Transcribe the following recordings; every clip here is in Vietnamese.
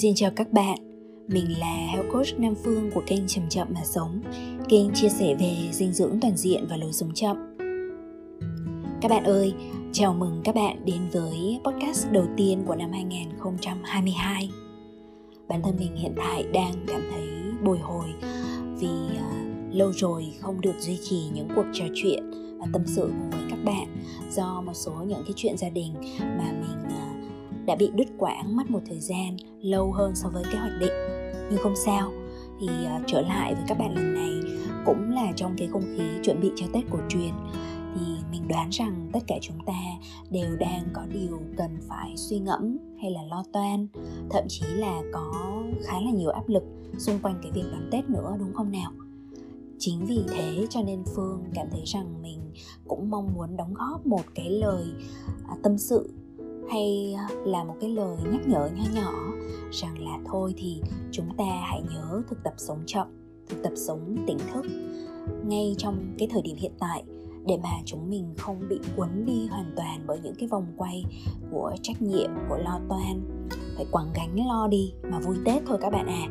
Xin chào các bạn, mình là Health Coach Nam Phương của kênh Chậm Chậm Mà Sống. Kênh chia sẻ về dinh dưỡng toàn diện và lối sống chậm. Các bạn ơi, chào mừng các bạn đến với podcast đầu tiên của năm 2022 Bản thân mình hiện tại đang cảm thấy bồi hồi vì uh, lâu rồi không được duy trì những cuộc trò chuyện và tâm sự cùng với các bạn do một số những cái chuyện gia đình mà mình đã bị đứt quãng mất một thời gian lâu hơn so với kế hoạch định. Nhưng không sao thì uh, trở lại với các bạn lần này cũng là trong cái không khí chuẩn bị cho tết cổ truyền. Thì mình đoán rằng tất cả chúng ta đều đang có điều cần phải suy ngẫm hay là lo toan thậm chí là có khá là nhiều áp lực xung quanh cái việc đón tết nữa đúng không nào? Chính vì thế cho nên phương cảm thấy rằng mình cũng mong muốn đóng góp một cái lời à, tâm sự hay à, là một cái lời nhắc nhở nho nhỏ rằng là thôi thì chúng ta hãy nhớ thực tập sống chậm, thực tập sống tỉnh thức. Ngay trong cái thời điểm hiện tại, để mà chúng mình không bị cuốn đi hoàn toàn bởi những cái vòng quay của trách nhiệm, của lo toan, phải quẳng gánh lo đi mà vui tết thôi các bạn à.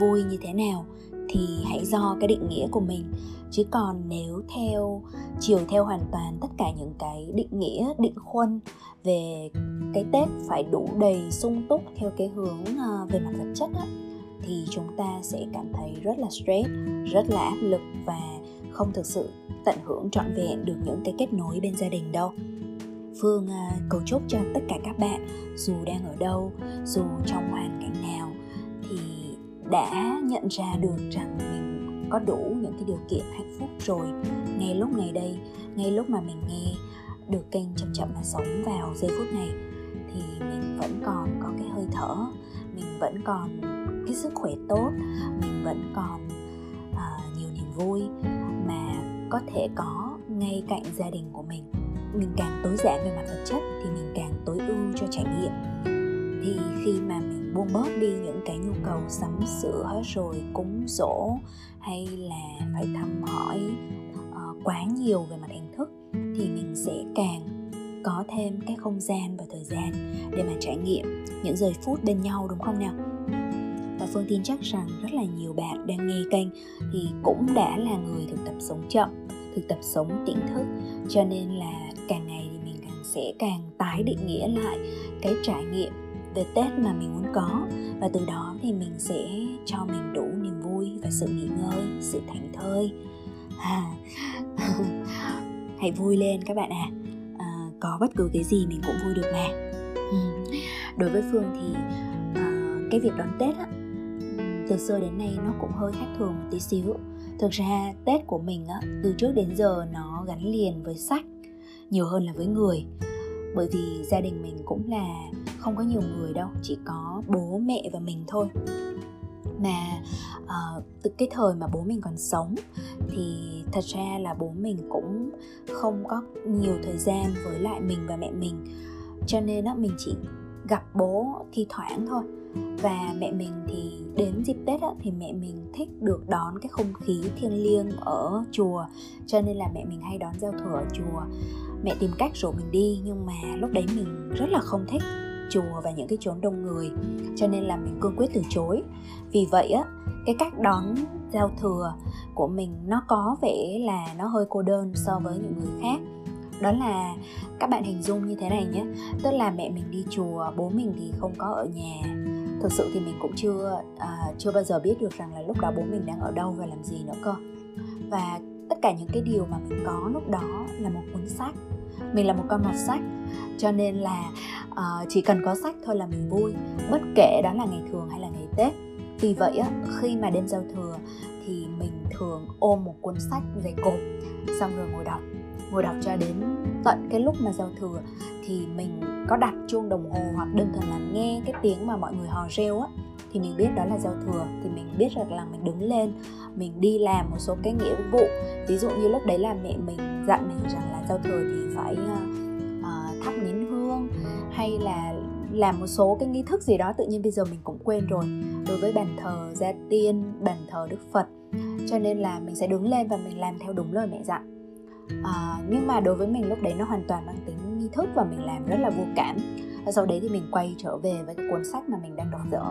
Vui như thế nào? Thì hãy do cái định nghĩa của mình. Chứ còn nếu theo chiều theo hoàn toàn tất cả những cái định nghĩa định khuôn về cái tết phải đủ đầy sung túc theo cái hướng à, về mặt vật chất á, thì chúng ta sẽ cảm thấy rất là stress rất là áp lực và không thực sự tận hưởng trọn vẹn được những cái kết nối bên gia đình đâu. Phương à, cầu chúc cho tất cả các bạn dù đang ở đâu dù trong hoàn cảnh nào đã nhận ra được rằng mình có đủ những cái điều kiện hạnh phúc rồi. Ngay lúc này đây ngay lúc mà mình nghe được kênh chậm chậm mà sống vào giây phút này thì mình vẫn còn có cái hơi thở mình vẫn còn cái sức khỏe tốt mình vẫn còn uh, nhiều niềm vui mà có thể có ngay cạnh gia đình của mình. Mình càng tối giản về mặt vật chất thì mình càng tối ưu cho trải nghiệm. Thì khi mà mình buông bớt đi những cái nhu cầu sắm sửa hết rồi cúng dỗ hay là phải thăm hỏi uh, quá nhiều về mặt hình thức thì mình sẽ càng có thêm cái không gian và thời gian để mà trải nghiệm những giây phút bên nhau đúng không nào? Và phương tin chắc rằng rất là nhiều bạn đang nghe kênh thì cũng đã là người thực tập sống chậm thực tập sống tỉnh thức. Cho nên là càng ngày thì mình càng sẽ càng tái định nghĩa lại cái trải nghiệm về tết mà mình muốn có. Và từ đó thì mình sẽ cho mình đủ niềm vui và sự nghỉ ngơi sự thảnh thơi. À, hãy vui lên các bạn à. à có bất cứ cái gì mình cũng vui được mà. Ừ, đối với phương thì à, cái việc đón tết á từ xưa đến nay nó cũng hơi khác thường một tí xíu. Thực ra tết của mình á từ trước đến giờ nó gắn liền với sách nhiều hơn là với người bởi vì gia đình mình cũng là không có nhiều người đâu chỉ có bố mẹ và mình thôi. Mà uh, từ cái thời mà bố mình còn sống thì thật ra là bố mình cũng không có nhiều thời gian với lại mình và mẹ mình. Cho nên đó mình chỉ gặp bố thi thoảng thôi. Và mẹ mình thì đến dịp tết á, thì mẹ mình thích được đón cái không khí thiêng liêng ở chùa. Cho nên là mẹ mình hay đón giao thừa ở chùa mẹ tìm cách rủ mình đi nhưng mà lúc đấy mình rất là không thích chùa và những cái chốn đông người cho nên là mình cương quyết từ chối. Vì vậy á cái cách đón giao thừa của mình nó có vẻ là nó hơi cô đơn so với những người khác. Đó là các bạn hình dung như thế này nhé tức là mẹ mình đi chùa bố mình thì không có ở nhà. Thực sự thì mình cũng chưa à, chưa bao giờ biết được rằng là lúc đó bố mình đang ở đâu và làm gì nữa cơ. Và tất cả những cái điều mà mình có lúc đó là một cuốn sách. Mình là một con mọt sách cho nên là uh, chỉ cần có sách thôi là mình vui bất kể đó là ngày thường hay là ngày tết. Vì vậy á khi mà đêm giao thừa thì mình thường ôm một cuốn sách dày cộp xong rồi ngồi đọc. Ngồi đọc cho đến tận cái lúc mà giao thừa thì mình có đặt chuông đồng hồ hoặc đơn thuần là nghe cái tiếng mà mọi người hò reo á thì mình biết đó là giao thừa thì mình biết rằng là mình đứng lên mình đi làm một số cái nghĩa vụ. Ví dụ như lúc đấy là mẹ mình dặn mình rằng là giao thừa thì phải uh, thắp nến hương hay là làm một số cái nghi thức gì đó tự nhiên bây giờ mình cũng quên rồi. Đối với bàn thờ gia tiên bàn thờ đức phật cho nên là mình sẽ đứng lên và mình làm theo đúng lời mẹ dặn. À, nhưng mà đối với mình lúc đấy nó hoàn toàn mang tính nghi thức và mình làm rất là vô cảm và sau đấy thì mình quay trở về với cái cuốn sách mà mình đang đọc dở.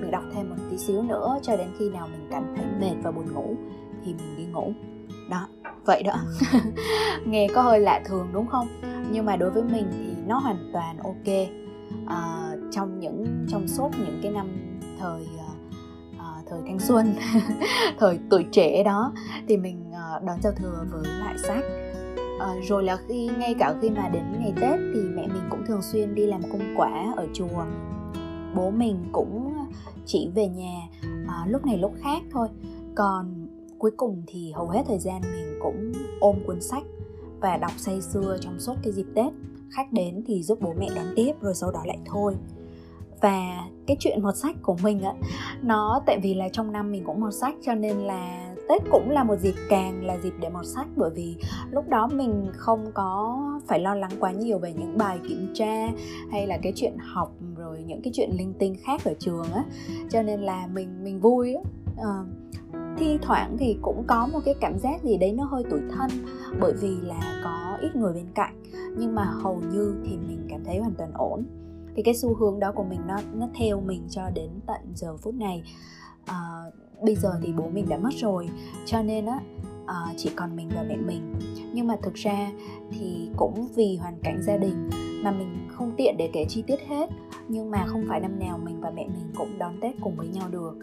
Mình đọc thêm một tí xíu nữa cho đến khi nào mình cảm thấy mệt và buồn ngủ thì mình đi ngủ. Đó vậy đó. Nghe có hơi lạ thường đúng không? Nhưng mà đối với mình thì nó hoàn toàn ok. À, trong những trong suốt những cái năm thời à, à thời thanh xuân thời tuổi trẻ đó thì mình à, đón giao thừa với lại sách à, rồi là khi ngay cả khi mà đến ngày tết thì mẹ mình cũng thường xuyên đi làm công quả ở chùa. Bố mình cũng chỉ về nhà à, lúc này lúc khác thôi. Còn cuối cùng thì hầu hết thời gian mình cũng ôm cuốn sách và đọc say sưa trong suốt cái dịp tết. Khách đến thì giúp bố mẹ đón tiếp rồi sau đó lại thôi. Và cái chuyện một sách của mình á nó tại vì là trong năm mình cũng một sách cho nên là tết cũng là một dịp càng là dịp để mọt sách bởi vì lúc đó mình không có phải lo lắng quá nhiều về những bài kiểm tra hay là cái chuyện học rồi những cái chuyện linh tinh khác ở trường á. Cho nên là mình mình vui á. À, thi thoảng thì cũng có một cái cảm giác gì đấy nó hơi tủi thân bởi vì là có ít người bên cạnh nhưng mà hầu như thì mình cảm thấy hoàn toàn ổn. Thì cái xu hướng đó của mình nó nó theo mình cho đến tận giờ phút này à, bây giờ thì bố mình đã mất rồi cho nên á à, chỉ còn mình và mẹ mình. Nhưng mà thực ra thì cũng vì hoàn cảnh gia đình mà mình không tiện để kể chi tiết hết. Nhưng mà không phải năm nào mình và mẹ mình cũng đón tết cùng với nhau được.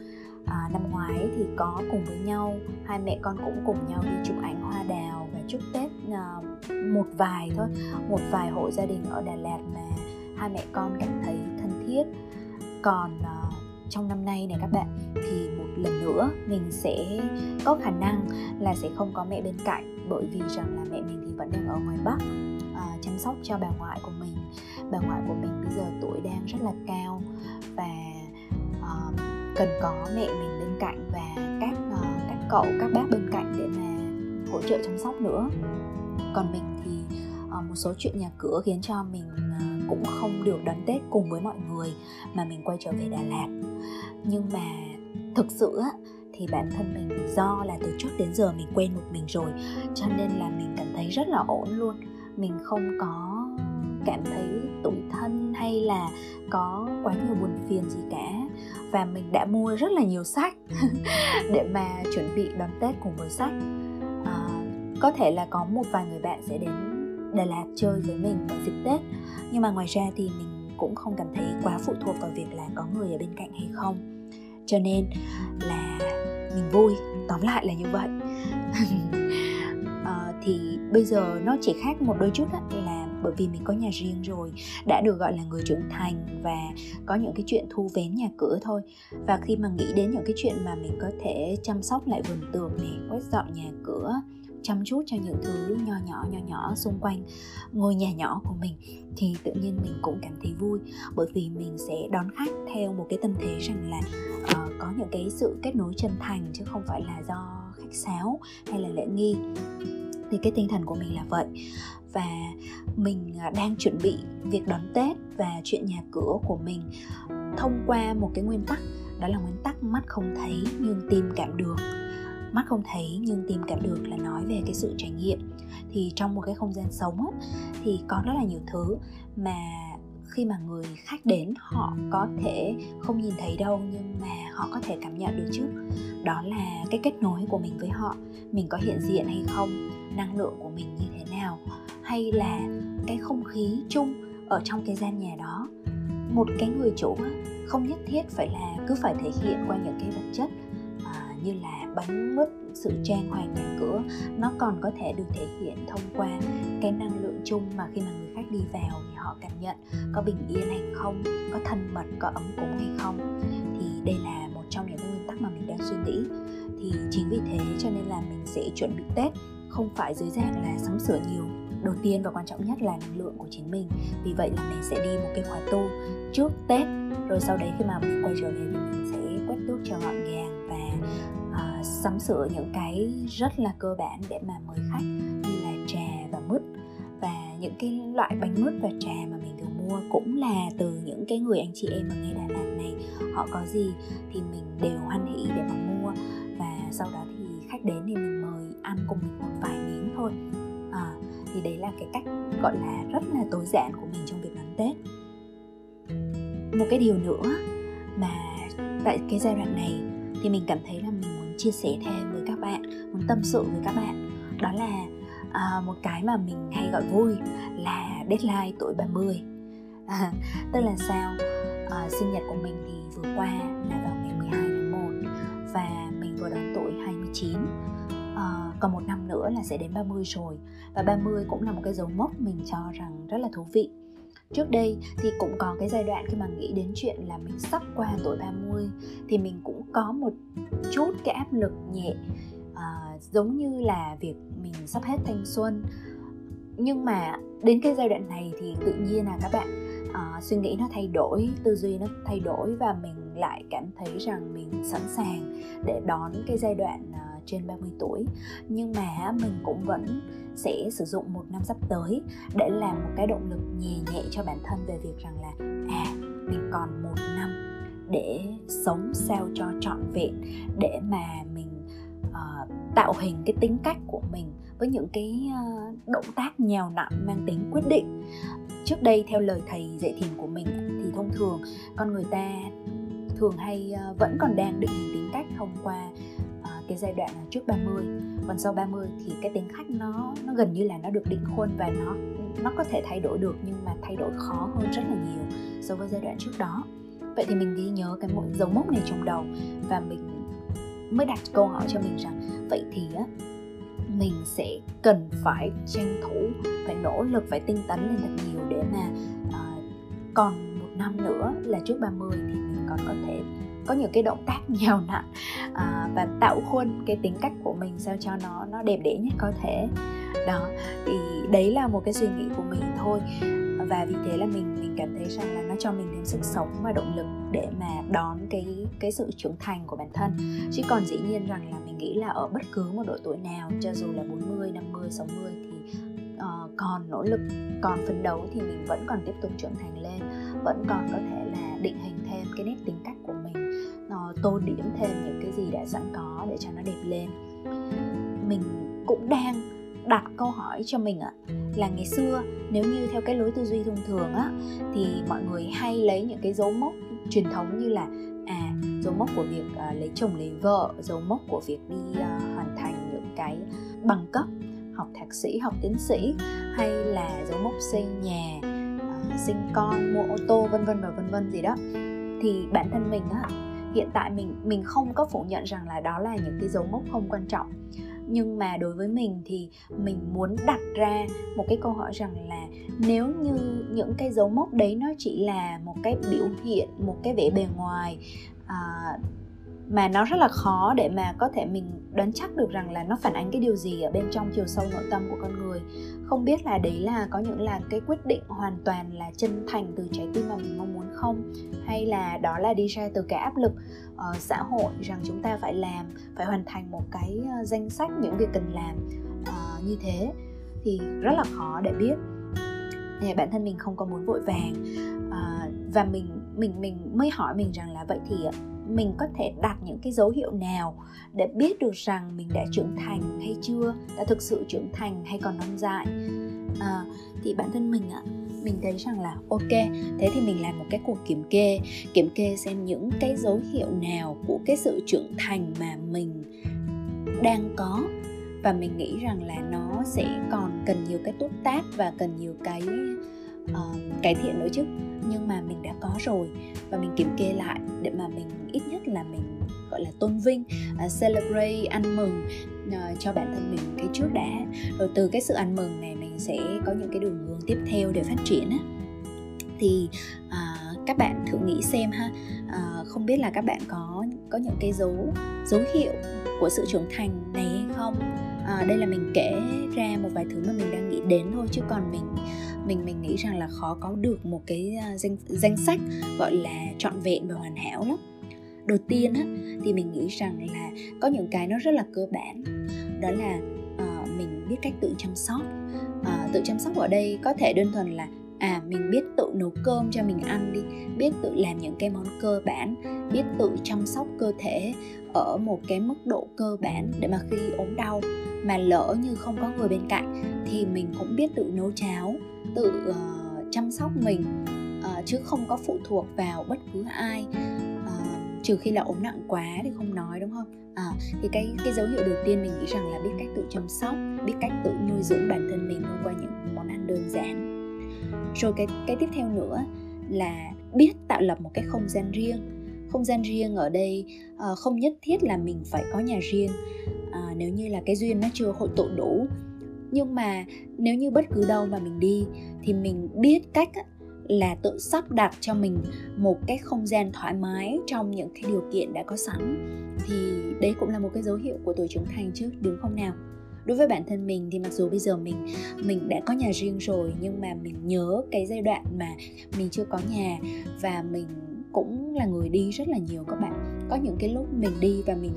À, năm ngoái thì có cùng với nhau hai mẹ con cũng cùng nhau đi chụp ảnh hoa đào và chúc tết à, một vài thôi một vài hộ gia đình ở đà lạt mà hai mẹ con cảm thấy thân thiết. Còn à, trong năm nay này các bạn thì một lần nữa mình sẽ có khả năng là sẽ không có mẹ bên cạnh bởi vì rằng là mẹ mình thì vẫn đang ở ngoài bắc à, chăm sóc cho bà ngoại của mình. Bà ngoại của mình bây giờ tuổi đang rất là cao và à, cần có mẹ mình bên cạnh và các à, các cậu các bác bên cạnh để mà hỗ trợ chăm sóc nữa. Còn mình thì à, một số chuyện nhà cửa khiến cho mình à, cũng không được đón tết cùng với mọi người mà mình quay trở về đà lạt. Nhưng mà thực sự á thì bản thân mình do là từ trước đến giờ mình quen một mình rồi cho nên là mình cảm thấy rất là ổn luôn. Mình không có cảm thấy tủi thân hay là có quá nhiều buồn phiền gì cả. Và mình đã mua rất là nhiều sách để mà chuẩn bị đón tết cùng với sách. À, có thể là có một vài người bạn sẽ đến Đà Lạt chơi với mình vào dịp Tết. Nhưng mà ngoài ra thì mình cũng không cảm thấy quá phụ thuộc vào việc là có người ở bên cạnh hay không. Cho nên là mình vui. Tóm lại là như vậy. À, thì bây giờ nó chỉ khác một đôi chút là bởi vì mình có nhà riêng rồi đã được gọi là người trưởng thành và có những cái chuyện thu vén nhà cửa thôi. Và khi mà nghĩ đến những cái chuyện mà mình có thể chăm sóc lại vườn tường này quét dọn nhà cửa chăm chút cho những thứ nho nhỏ nho nhỏ xung quanh ngôi nhà nhỏ của mình thì tự nhiên mình cũng cảm thấy vui. Bởi vì mình sẽ đón khách theo một cái tâm thế rằng là uh, có những cái sự kết nối chân thành chứ không phải là do khách sáo hay là lễ nghi. Thì cái tinh thần của mình là vậy. Và mình à, đang chuẩn bị việc đón tết và chuyện nhà cửa của mình thông qua một cái nguyên tắc đó là nguyên tắc mắt không thấy nhưng tim cảm được mắt không thấy nhưng tìm cảm được là nói về cái sự trải nghiệm. Thì trong một cái không gian sống á, thì có rất là nhiều thứ mà khi mà người khách đến họ có thể không nhìn thấy đâu nhưng mà họ có thể cảm nhận được trước đó là cái kết nối của mình với họ. Mình có hiện diện hay không năng lượng của mình như thế nào hay là cái không khí chung ở trong cái gian nhà đó. Một cái người chủ không nhất thiết phải là cứ phải thể hiện qua những cái vật chất như là bánh mứt sự trang hoàng nhà cửa nó còn có thể được thể hiện thông qua cái năng lượng chung mà khi mà người khách đi vào thì họ cảm nhận có bình yên hay không có thân mật có ấm cúng hay không. Thì đây là một trong những cái nguyên tắc mà mình đang suy nghĩ. Thì chính vì thế cho nên là mình sẽ chuẩn bị tết không phải dưới dạng là sắm sửa nhiều. Đầu tiên và quan trọng nhất là năng lượng của chính mình. Vì vậy là mình sẽ đi một cái khóa tu trước tết rồi sau đấy khi mà mình quay trở về thì mình sẽ quét tước cho gọn gàng và sắm sửa những cái rất là cơ bản để mà mời khách như là trà và mứt. Và những cái loại bánh mứt và trà mà mình thường mua cũng là từ những cái người anh chị em ở ngay Đà Lạt này họ có gì thì mình đều hoan hỷ để mà mua. Và sau đó thì khách đến thì mình mời ăn cùng mình một vài miếng thôi. À, thì đấy là cái cách gọi là rất là tối giản của mình trong việc đón tết. Một cái điều nữa mà tại cái giai đoạn này thì mình cảm thấy là chia sẻ thêm với các bạn muốn tâm sự với các bạn. Đó là à, một cái mà mình hay gọi vui là deadline tuổi 30 à, tức là sao? À, sinh nhật của mình thì vừa qua là vào ngày 12 tháng 1 và mình vừa đón tuổi 29 à, còn một năm nữa là sẽ đến 30 rồi và 30 cũng là một cái dấu mốc mình cho rằng rất là thú vị trước đây thì cũng có cái giai đoạn khi mà nghĩ đến chuyện là mình sắp qua tuổi 30 thì mình cũng có một chút cái áp lực nhẹ. À, giống như là việc mình sắp hết thanh xuân. Nhưng mà đến cái giai đoạn này thì tự nhiên là các bạn à, suy nghĩ nó thay đổi tư duy nó thay đổi và mình lại cảm thấy rằng mình sẵn sàng để đón cái giai đoạn à, trên 30 tuổi. Nhưng mà mình cũng vẫn sẽ sử dụng một năm sắp tới để làm một cái động lực nhẹ nhẹ cho bản thân về việc rằng là à mình còn một năm để sống sao cho trọn vẹn để mà mình uh, tạo hình cái tính cách của mình với những cái uh, động tác nhào nặn mang tính quyết định. Trước đây theo lời thầy dạy thiền của mình thì thông thường con người ta thường hay uh, vẫn còn đang định hình tính cách thông qua cái giai đoạn trước 30 còn sau 30 thì cái tính khách nó nó gần như là nó được định khuôn và nó nó có thể thay đổi được nhưng mà thay đổi khó hơn rất là nhiều so với giai đoạn trước đó. Vậy thì mình ghi nhớ cái mỗi dấu mốc này trong đầu và mình mới đặt câu hỏi cho mình rằng vậy thì á mình sẽ cần phải tranh thủ phải nỗ lực phải tinh tấn lên thật nhiều để mà uh, còn một năm nữa là trước 30 thì còn có thể có những cái động tác nhào nặn à, và tạo khuôn cái tính cách của mình sao cho nó nó đẹp đẽ nhất có thể. Đó thì đấy là một cái suy nghĩ của mình thôi. Và vì thế là mình mình cảm thấy rằng là nó cho mình thêm sức sống và động lực để mà đón cái cái sự trưởng thành của bản thân. Chứ còn dĩ nhiên rằng là mình nghĩ là ở bất cứ một độ tuổi nào cho dù là 40, 50, 60 thì uh, còn nỗ lực còn phấn đấu thì mình vẫn còn tiếp tục trưởng thành lên vẫn còn có thể là định hình thêm cái nét tính cách của mình nó tô điểm thêm những cái gì đã sẵn có để cho nó đẹp lên. Mình cũng đang đặt câu hỏi cho mình ạ là ngày xưa nếu như theo cái lối tư duy thông thường á thì mọi người hay lấy những cái dấu mốc truyền thống như là à dấu mốc của việc uh, lấy chồng lấy vợ dấu mốc của việc đi uh, hoàn thành những cái bằng cấp học thạc sĩ học tiến sĩ hay là dấu mốc xây nhà sinh con mua ô tô vân vân và vân vân gì đó. Thì bản thân mình á hiện tại mình mình không có phủ nhận rằng là đó là những cái dấu mốc không quan trọng. Nhưng mà đối với mình thì mình muốn đặt ra một cái câu hỏi rằng là nếu như những cái dấu mốc đấy nó chỉ là một cái biểu hiện một cái vẻ bề ngoài à, mà nó rất là khó để mà có thể mình đoán chắc được rằng là nó phản ánh cái điều gì ở bên trong chiều sâu nội tâm của con người không biết là đấy là có những là cái quyết định hoàn toàn là chân thành từ trái tim mà mình mong muốn không? Hay là đó là đi ra từ cái áp lực uh, xã hội rằng chúng ta phải làm phải hoàn thành một cái uh, danh sách những việc cần làm uh, như thế? Thì rất là khó để biết. Thì bản thân mình không có muốn vội vàng. Ờ, và mình mình mình mới hỏi mình rằng là vậy thì mình có thể đặt những cái dấu hiệu nào để biết được rằng mình đã trưởng thành hay chưa đã thực sự trưởng thành hay còn non dại? À, thì bản thân mình ạ mình thấy rằng là ok thế thì mình làm một cái cuộc kiểm kê kiểm kê xem những cái dấu hiệu nào của cái sự trưởng thành mà mình đang có. Và mình nghĩ rằng là nó sẽ còn cần nhiều cái tốt tác và cần nhiều cái uh, cải thiện nữa chứ. Nhưng mà mình đã có rồi và mình kiểm kê lại để mà mình ít nhất là mình gọi là tôn vinh uh, celebrate ăn mừng uh, cho bản thân mình cái trước đã. Rồi từ cái sự ăn mừng này mình sẽ có những cái đường hướng tiếp theo để phát triển á. Thì uh, các bạn thử nghĩ xem ha. Uh, không biết là các bạn có có những cái dấu dấu hiệu của sự trưởng thành này hay không? À, đây là mình kể ra một vài thứ mà mình đang nghĩ đến thôi chứ còn mình mình mình nghĩ rằng là khó có được một cái à, danh danh sách gọi là trọn vẹn và hoàn hảo lắm. Đầu tiên á thì mình nghĩ rằng là có những cái nó rất là cơ bản. Đó là uh, mình biết cách tự chăm sóc. Uh, tự chăm sóc ở đây có thể đơn thuần là à mình biết tự nấu cơm cho mình ăn đi biết tự làm những cái món cơ bản biết tự chăm sóc cơ thể ở một cái mức độ cơ bản để mà khi ốm đau mà lỡ như không có người bên cạnh thì mình cũng biết tự nấu cháo tự uh, chăm sóc mình uh, chứ không có phụ thuộc vào bất cứ ai. Uh, trừ khi là ốm nặng quá thì không nói đúng không? À, thì cái cái dấu hiệu đầu tiên mình nghĩ rằng là biết cách tự chăm sóc biết cách tự nuôi dưỡng bản thân mình thông qua những món ăn đơn giản. Rồi cái cái tiếp theo nữa là biết tạo lập một cái không gian riêng. Không gian riêng ở đây uh, không nhất thiết là mình phải có nhà riêng. Uh, nếu như là cái duyên nó chưa hội tụ đủ nhưng mà nếu như bất cứ đâu mà mình đi, thì mình biết cách là tự sắp đặt cho mình một cái không gian thoải mái trong những cái điều kiện đã có sẵn. Thì đấy cũng là một cái dấu hiệu của tuổi trưởng thành chứ, đúng không nào? Đối với bản thân mình thì mặc dù bây giờ mình mình đã có nhà riêng rồi, nhưng mà mình nhớ cái giai đoạn mà mình chưa có nhà và mình cũng là người đi rất là nhiều các bạn. Có những cái lúc mình đi và mình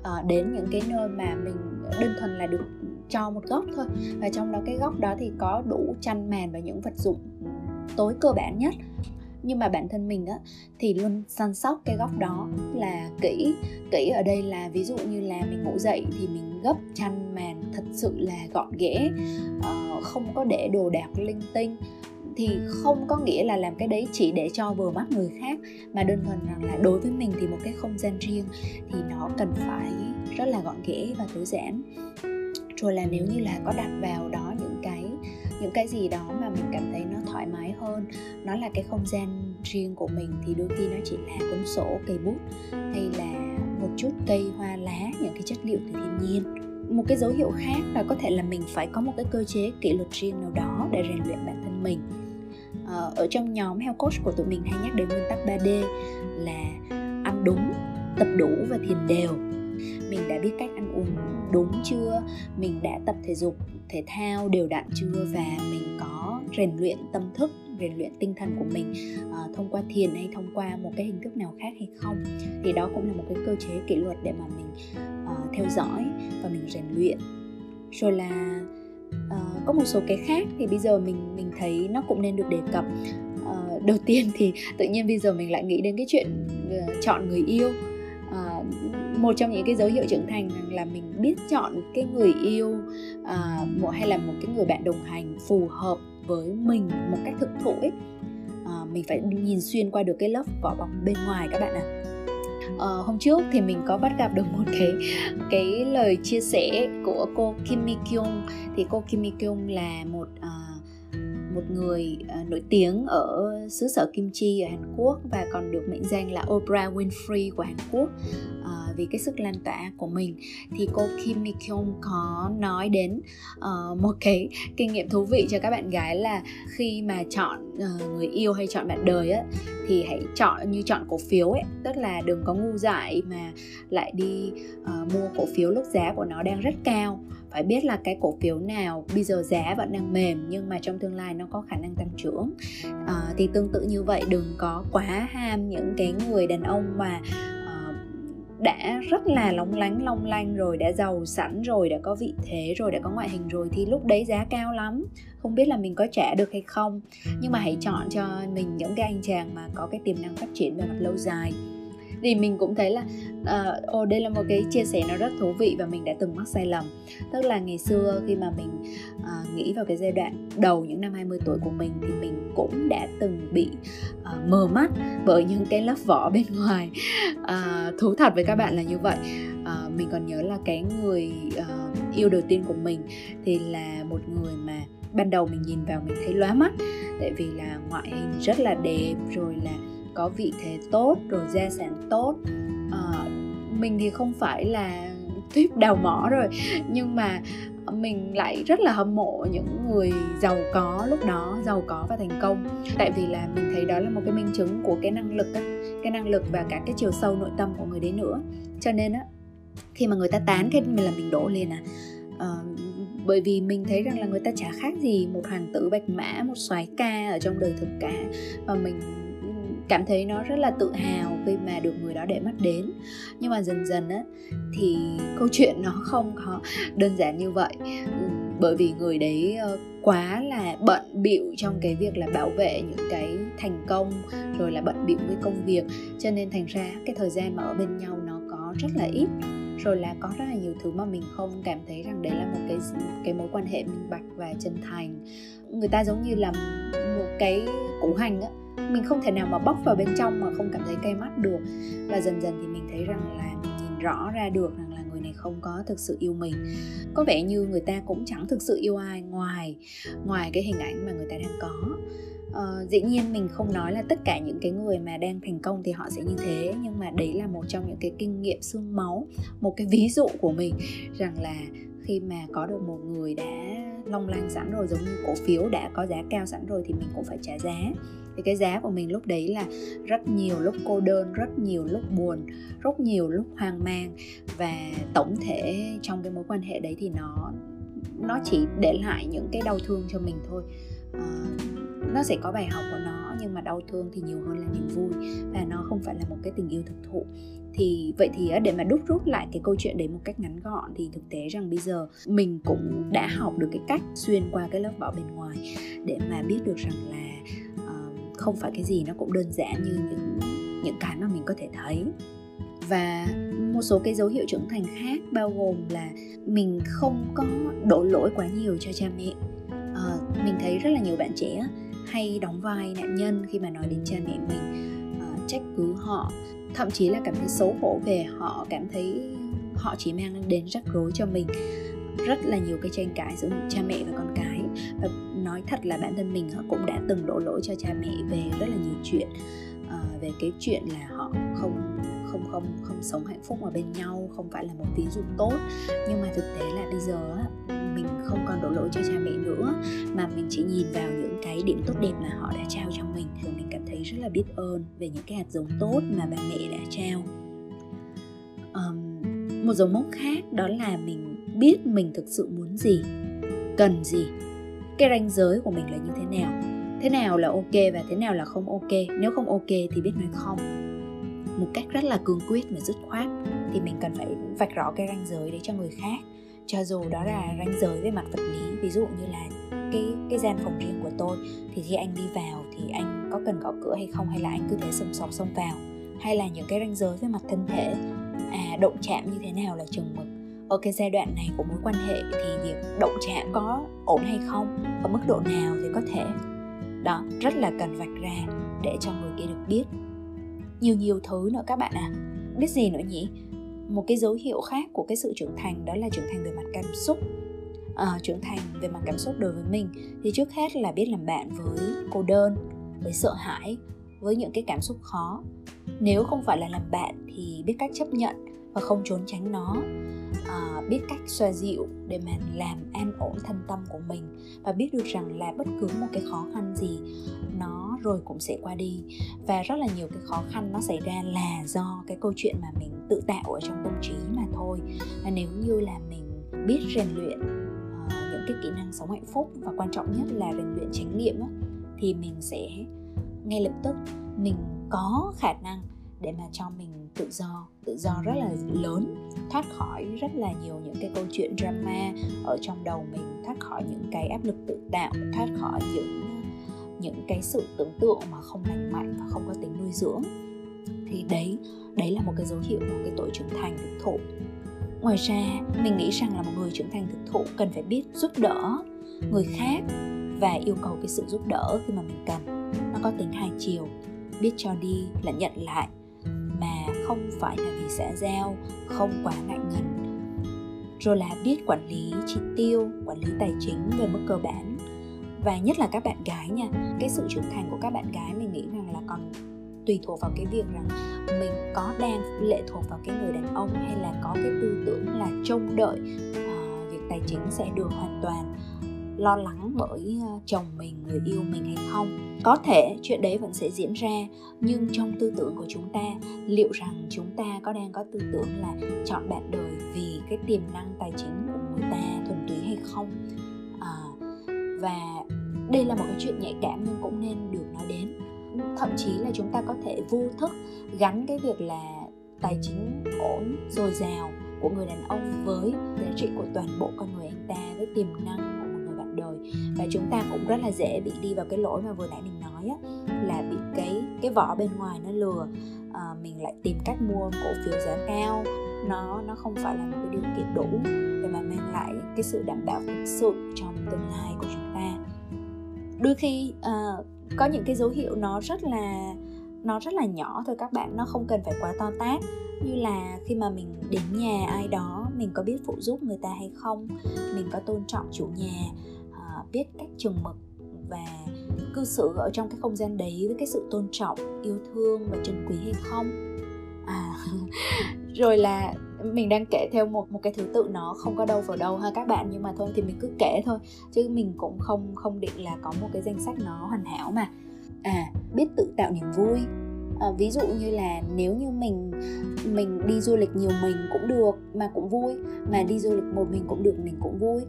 uh, đến những cái nơi mà mình đơn thuần là được cho một góc thôi. Và trong đó cái góc đó thì có đủ chăn màn và những vật dụng tối cơ bản nhất. Nhưng mà bản thân mình á thì luôn săn sóc cái góc đó là kỹ kỹ ở đây là ví dụ như là mình ngủ dậy thì mình gấp chăn màn thật sự là gọn ghẽ uh, không có để đồ đạc linh tinh thì không có nghĩa là làm cái đấy chỉ để cho vừa mắt người khác, mà đơn thuần rằng là đối với mình thì một cái không gian riêng thì nó cần phải rất là gọn ghẽ và tối giản rồi là nếu như là có đặt vào đó những cái những cái gì đó mà mình cảm thấy nó thoải mái hơn, nó là cái không gian riêng của mình thì đôi khi nó chỉ là cuốn sổ, cây bút hay là một chút cây hoa lá, những cái chất liệu từ thiên nhiên. Một cái dấu hiệu khác là có thể là mình phải có một cái cơ chế kỷ luật riêng nào đó để rèn luyện bản thân mình. Ờ, ở trong nhóm health coach của tụi mình hay nhắc đến nguyên tắc 3D là ăn đúng tập đủ và thiền đều. Mình đã biết cách ăn uống đúng chưa? Mình đã tập thể dục thể thao đều đặn chưa? Và mình có rèn luyện tâm thức rèn luyện tinh thần của mình uh, thông qua thiền hay thông qua một cái hình thức nào khác hay không? Thì đó cũng là một cái cơ chế kỷ luật để mà mình uh, theo dõi và mình rèn luyện. Rồi là uh, có một số cái khác thì bây giờ mình mình thấy nó cũng nên được đề cập. À, đầu tiên thì tự nhiên bây giờ mình lại nghĩ đến cái chuyện uh, chọn người yêu. À, một trong những cái dấu hiệu trưởng thành là mình biết chọn cái người yêu à, một hay là một cái người bạn đồng hành phù hợp với mình một cách thực thụ ấy. À, mình phải nhìn xuyên qua được cái lớp vỏ bọc bên ngoài các bạn ạ. à. Uh, hôm trước thì mình có bắt gặp được một cái cái lời chia sẻ của cô Kim Mi Kyung. Thì cô Kim Mi Kyung là một uh, một người uh, nổi tiếng ở xứ sở kim chi ở Hàn Quốc và còn được mệnh danh là Oprah Winfrey của Hàn Quốc uh, vì cái sức lan tỏa của mình. Thì cô Kim Mi Kyung có nói đến uh, một cái kinh nghiệm thú vị cho các bạn gái là khi mà chọn uh, người yêu hay chọn bạn đời á thì hãy chọn như chọn cổ phiếu ấy tức là đừng có ngu dại mà lại đi uh, mua cổ phiếu lúc giá của nó đang rất cao phải biết là cái cổ phiếu nào bây giờ giá vẫn đang mềm nhưng mà trong tương lai nó có khả năng tăng trưởng. À, thì tương tự như vậy đừng có quá ham những cái người đàn ông mà ờ, đã rất là lóng lánh long lanh rồi đã giàu sẵn rồi đã có vị thế rồi đã có ngoại hình rồi thì lúc đấy giá cao lắm. Không biết là mình có trả được hay không. Nhưng mà hãy chọn cho mình những cái anh chàng mà có cái tiềm năng phát triển về mặt lâu dài thì mình cũng thấy là uh, ồ đây là một cái chia sẻ nó rất thú vị và mình đã từng mắc sai lầm. Tức là ngày xưa khi mà mình uh, nghĩ vào cái giai đoạn đầu những năm 20 tuổi của mình thì mình cũng đã từng bị uh, mờ mắt bởi những cái lớp vỏ bên ngoài. Uh, thú thật với các bạn là như vậy. Uh, mình còn nhớ là cái người uh, yêu đầu tiên của mình thì là một người mà ban đầu mình nhìn vào mình thấy lóa mắt tại vì là ngoại hình rất là đẹp rồi là có vị thế tốt rồi gia sản tốt. À, mình thì không phải là tuyếp đào mỏ rồi nhưng mà mình lại rất là hâm mộ những người giàu có lúc đó giàu có và thành công. Tại vì là mình thấy đó là một cái minh chứng của cái năng lực cái năng lực và cả cái chiều sâu nội tâm của người đấy nữa. Cho nên á khi mà người ta tán cái mình là mình đổ liền à. Uh, bởi vì mình thấy rằng là người ta chả khác gì một hoàng tử bạch mã một soái ca ở trong đời thực cả. Và mình cảm thấy nó rất là tự hào khi mà được người đó để mắt đến. Nhưng mà dần dần á, thì câu chuyện nó không có đơn giản như vậy. Ừ, bởi vì người đấy ờ, quá là bận bịu trong cái việc là bảo vệ những cái thành công, rồi là bận bịu với công việc. Cho nên thành ra cái thời gian mà ở bên nhau nó có rất là ít, rồi là có rất là nhiều thứ mà mình không cảm thấy rằng đấy là một cái cái mối quan hệ minh bạch và chân thành. Người ta giống như là một cái củ hành á mình không thể nào mà bóc vào bên trong mà không cảm thấy cay mắt được. Và dần dần thì mình thấy rằng là mình nhìn rõ ra được rằng là người này không có thực sự yêu mình. Có vẻ như người ta cũng chẳng thực sự yêu ai ngoài ngoài cái hình ảnh mà người ta đang có. Uh, dĩ nhiên mình không nói là tất cả những cái người mà đang thành công thì họ sẽ như thế nhưng mà đấy là một trong những cái kinh nghiệm xương máu một cái ví dụ của mình rằng là khi mà có được một người đã long lanh sẵn rồi giống như cổ phiếu đã có giá cao sẵn rồi thì mình cũng phải trả giá thì cái giá của mình lúc đấy là rất nhiều lúc cô đơn rất nhiều lúc buồn rất nhiều lúc hoang mang. Và tổng thể trong cái mối quan hệ đấy thì nó nó chỉ để lại những cái đau thương cho mình thôi. À, nó sẽ có bài học của nó nhưng mà đau thương thì nhiều hơn là niềm vui và nó không phải là một cái tình yêu thực thụ. Thì vậy thì để mà đúc rút lại cái câu chuyện đấy một cách ngắn gọn thì thực tế rằng bây giờ mình cũng đã học được cái cách xuyên qua cái lớp vỏ bên ngoài để mà biết được rằng là không phải cái gì nó cũng đơn giản như những những cái mà mình có thể thấy. Và một số cái dấu hiệu trưởng thành khác bao gồm là mình không có đổ lỗi quá nhiều cho cha mẹ. À, mình thấy rất là nhiều bạn trẻ hay đóng vai nạn nhân khi mà nói đến cha mẹ mình. À, trách cứ họ. Thậm chí là cảm thấy xấu hổ về họ cảm thấy họ chỉ mang đến rắc rối cho mình. Rất là nhiều cái tranh cãi giữa cha mẹ và con cái. Và nói thật là bản thân mình cũng đã từng đổ lỗi cho cha mẹ về rất là nhiều chuyện. Uh, về cái chuyện là họ không không không không sống hạnh phúc ở bên nhau không phải là một ví dụ tốt. Nhưng mà thực tế là bây giờ mình không còn đổ lỗi cho cha mẹ nữa mà mình chỉ nhìn vào những cái điểm tốt đẹp mà họ đã trao cho mình. Thì mình cảm thấy rất là biết ơn về những cái hạt giống tốt mà ba mẹ đã trao. Um, một dấu mốc khác đó là mình biết mình thực sự muốn gì cần gì cái ranh giới của mình là như thế nào? Thế nào là ok và thế nào là không ok? Nếu không ok thì biết nói không. Một cách rất là cương quyết và dứt khoát thì mình cần phải vạch rõ cái ranh giới đấy cho người khác. Cho dù đó là ranh giới về mặt vật lý, ví dụ như là cái cái gian phòng riêng của tôi, thì khi anh đi vào thì anh có cần gõ cửa hay không, hay là anh cứ thế sầm sọc xông vào? Hay là những cái ranh giới về mặt thân thể à động chạm như thế nào là chừng mực? Ở cái giai đoạn này của mối quan hệ thì việc động chạm có ổn hay không ở mức độ nào thì có thể. Đó rất là cần vạch ra để cho người kia được biết. Nhiều nhiều thứ nữa các bạn à biết gì nữa nhỉ? Một cái dấu hiệu khác của cái sự trưởng thành đó là trưởng thành về mặt cảm xúc. À, trưởng thành về mặt cảm xúc đối với mình thì trước hết là biết làm bạn với cô đơn với sợ hãi với những cái cảm xúc khó. Nếu không phải là làm bạn thì biết cách chấp nhận và không trốn tránh nó. À, biết cách xoa dịu để mà làm an ổn thân tâm của mình và biết được rằng là bất cứ một cái khó khăn gì nó rồi cũng sẽ qua đi. Và rất là nhiều cái khó khăn nó xảy ra là do cái câu chuyện mà mình tự tạo ở trong tâm trí mà thôi. Và nếu như là mình biết rèn luyện uh, những cái kỹ năng sống hạnh phúc và quan trọng nhất là rèn luyện chánh niệm á, thì mình sẽ ngay lập tức mình có khả năng để mà cho mình tự do tự do rất là lớn, thoát khỏi rất là nhiều những cái câu chuyện drama ở trong đầu mình, thoát khỏi những cái áp lực tự tạo, thoát khỏi những những cái sự tưởng tượng mà không lành mạnh và không có tính nuôi dưỡng. Thì đấy đấy là một cái dấu hiệu của cái tội trưởng thành thực thụ. Ngoài ra, mình nghĩ rằng là một người trưởng thành thực thụ cần phải biết giúp đỡ người khác và yêu cầu cái sự giúp đỡ khi mà mình cần. Nó có tính hai chiều, biết cho đi là nhận lại. Mà không phải là vì xã giao không quá ngại ngần. Rồi là biết quản lý chi tiêu quản lý tài chính về mức cơ bản. Và nhất là các bạn gái nha cái sự trưởng thành của các bạn gái mình nghĩ rằng là còn tùy thuộc vào cái việc rằng mình có đang lệ thuộc vào cái người đàn ông hay là có cái tư tưởng là trông đợi uh, việc tài chính sẽ được hoàn toàn lo lắng bởi ờ, chồng mình người yêu mình hay không. Có thể chuyện đấy vẫn sẽ diễn ra nhưng trong tư tưởng của chúng ta liệu rằng chúng ta có đang có tư tưởng là chọn bạn đời vì cái tiềm năng tài chính của người ta thuần túy hay không? À, và đây là một cái chuyện nhạy cảm nhưng cũng nên được nói đến. Thậm chí là chúng ta có thể vô thức gắn cái việc là tài chính ổn dồi dào của người đàn ông với giá trị của toàn bộ con người anh ta với tiềm năng đời. Và chúng ta cũng rất là dễ bị đi vào cái lỗi mà vừa nãy mình nói á là bị cái cái vỏ bên ngoài nó lừa. À, mình lại tìm cách mua cổ phiếu giá cao. Nó nó không phải là một cái điều kiện đủ để mà mang lại cái sự đảm bảo thực sự trong tương lai của chúng ta. Đôi khi uh, có những cái dấu hiệu nó rất là nó rất là nhỏ thôi các bạn nó không cần phải quá to tát. Như là khi mà mình đến nhà ai đó mình có biết phụ giúp người ta hay không mình có tôn trọng chủ nhà biết cách chừng mực và cư xử ở trong cái không gian đấy với cái sự tôn trọng yêu thương và trân quý hay không? À rồi là mình đang kể theo một một cái thứ tự nó không có đâu vào đâu ha các bạn nhưng mà thôi thì mình cứ kể thôi chứ mình cũng không không định là có một cái danh sách nó hoàn hảo mà. À biết tự tạo niềm vui. À, ví dụ như là nếu như mình mình đi du lịch nhiều mình cũng được mà cũng vui mà đi du lịch một mình cũng được mình cũng vui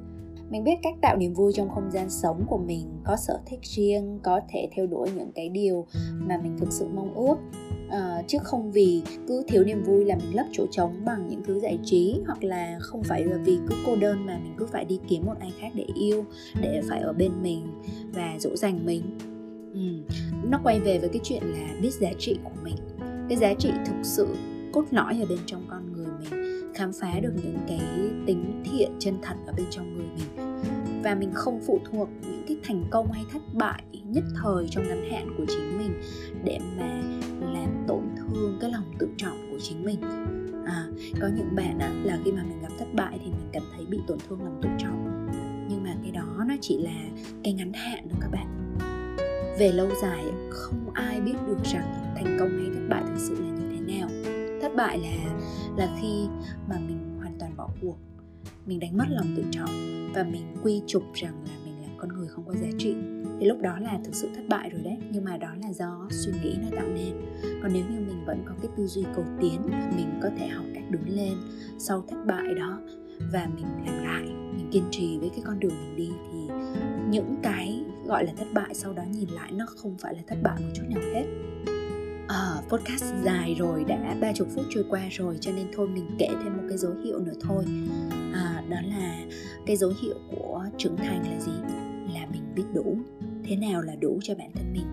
mình biết cách tạo niềm vui trong không gian sống của mình có sở thích riêng có thể theo đuổi những cái điều mà mình thực sự mong ước à, chứ không vì cứ thiếu niềm vui là mình lấp chỗ trống bằng những thứ giải trí hoặc là không phải là vì cứ cô đơn mà mình cứ phải đi kiếm một ai khác để yêu để phải ở bên mình và dỗ dành mình ừ. nó quay về với cái chuyện là biết giá trị của mình cái giá trị thực sự cốt lõi ở bên trong con khám phá được những cái tính thiện chân thật ở bên trong người mình. Và mình không phụ thuộc những cái thành công hay thất bại nhất thời trong ngắn hạn của chính mình để mà làm tổn thương cái lòng tự trọng của chính mình. À, có những bạn á, là khi mà mình gặp thất bại thì mình cảm thấy bị tổn thương lòng tự trọng. Nhưng mà cái đó nó chỉ là cái ngắn hạn thôi các bạn. Về lâu dài không ai biết được rằng thành công hay thất bại thực sự là như thế nào thất bại là là khi mà mình hoàn toàn bỏ cuộc. Mình đánh mất lòng tự trọng và mình quy chụp rằng là mình là con người không có giá trị. Thì lúc đó là thực sự thất bại rồi đấy, nhưng mà đó là do suy nghĩ nó tạo nên. Còn nếu như mình vẫn có cái tư duy cầu tiến, mình có thể học cách đứng lên sau thất bại đó và mình làm lại, mình kiên trì với cái con đường mình đi, thì những cái gọi là thất bại sau đó nhìn lại nó không phải là thất bại một chút nào hết à, podcast dài rồi đã ba chục phút trôi qua rồi cho nên thôi mình kể thêm một cái dấu hiệu nữa thôi. À, đó là cái dấu hiệu của trưởng thành là gì? Là mình biết đủ. Thế nào là đủ cho bản thân mình?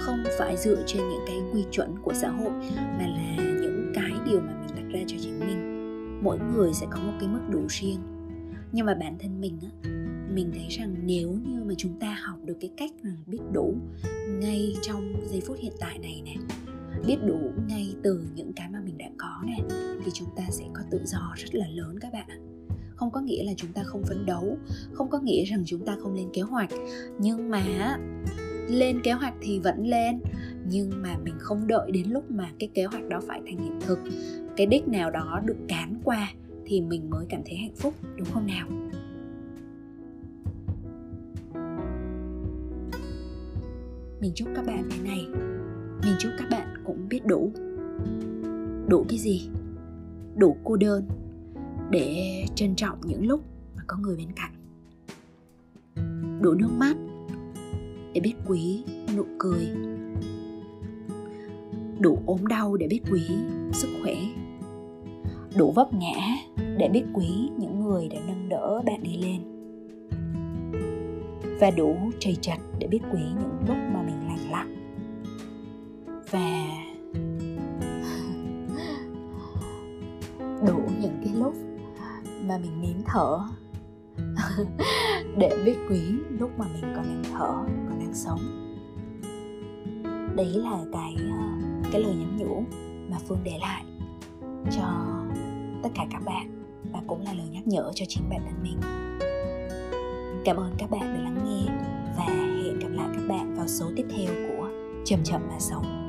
Không phải dựa trên những cái quy chuẩn của xã hội mà là những cái điều mà mình đặt ra cho chính mình. Mỗi người sẽ có một cái mức đủ riêng. Nhưng mà bản thân mình á mình thấy rằng nếu như mà chúng ta học được cái cách mà biết đủ ngay trong giây phút hiện tại này nè biết đủ ngay từ những cái mà mình đã có nè, thì chúng ta sẽ có tự do rất là lớn các bạn không có nghĩa là chúng ta không phấn đấu, không có nghĩa rằng chúng ta không lên kế hoạch. Nhưng mà lên kế hoạch thì vẫn lên, nhưng mà mình không đợi đến lúc mà cái kế hoạch đó phải thành hiện thực. Cái đích nào đó được cán qua thì mình mới cảm thấy hạnh phúc, đúng không nào? Mình chúc các bạn thế này mình chúc các bạn cũng biết đủ. Đủ cái gì? Đủ cô đơn để trân trọng những lúc mà có người bên cạnh. Đủ nước mắt để biết quý nụ cười. Đủ ốm đau để biết quý sức khỏe. Đủ vấp ngã để biết quý những người đã nâng đỡ bạn đi lên. Và đủ trầy chặt để biết quý những lúc mà mình và đủ những cái lúc mà mình nín thở. Để biết quý lúc mà mình còn đang thở, còn đang sống. Đấy là cái ờ, cái lời nhắn nhủ mà phương để lại cho tất cả các bạn và cũng là lời nhắc nhở cho chính bản thân mình. Cảm ơn các bạn đã lắng nghe và hẹn gặp lại các bạn vào số tiếp theo của chậm chậm mà sống.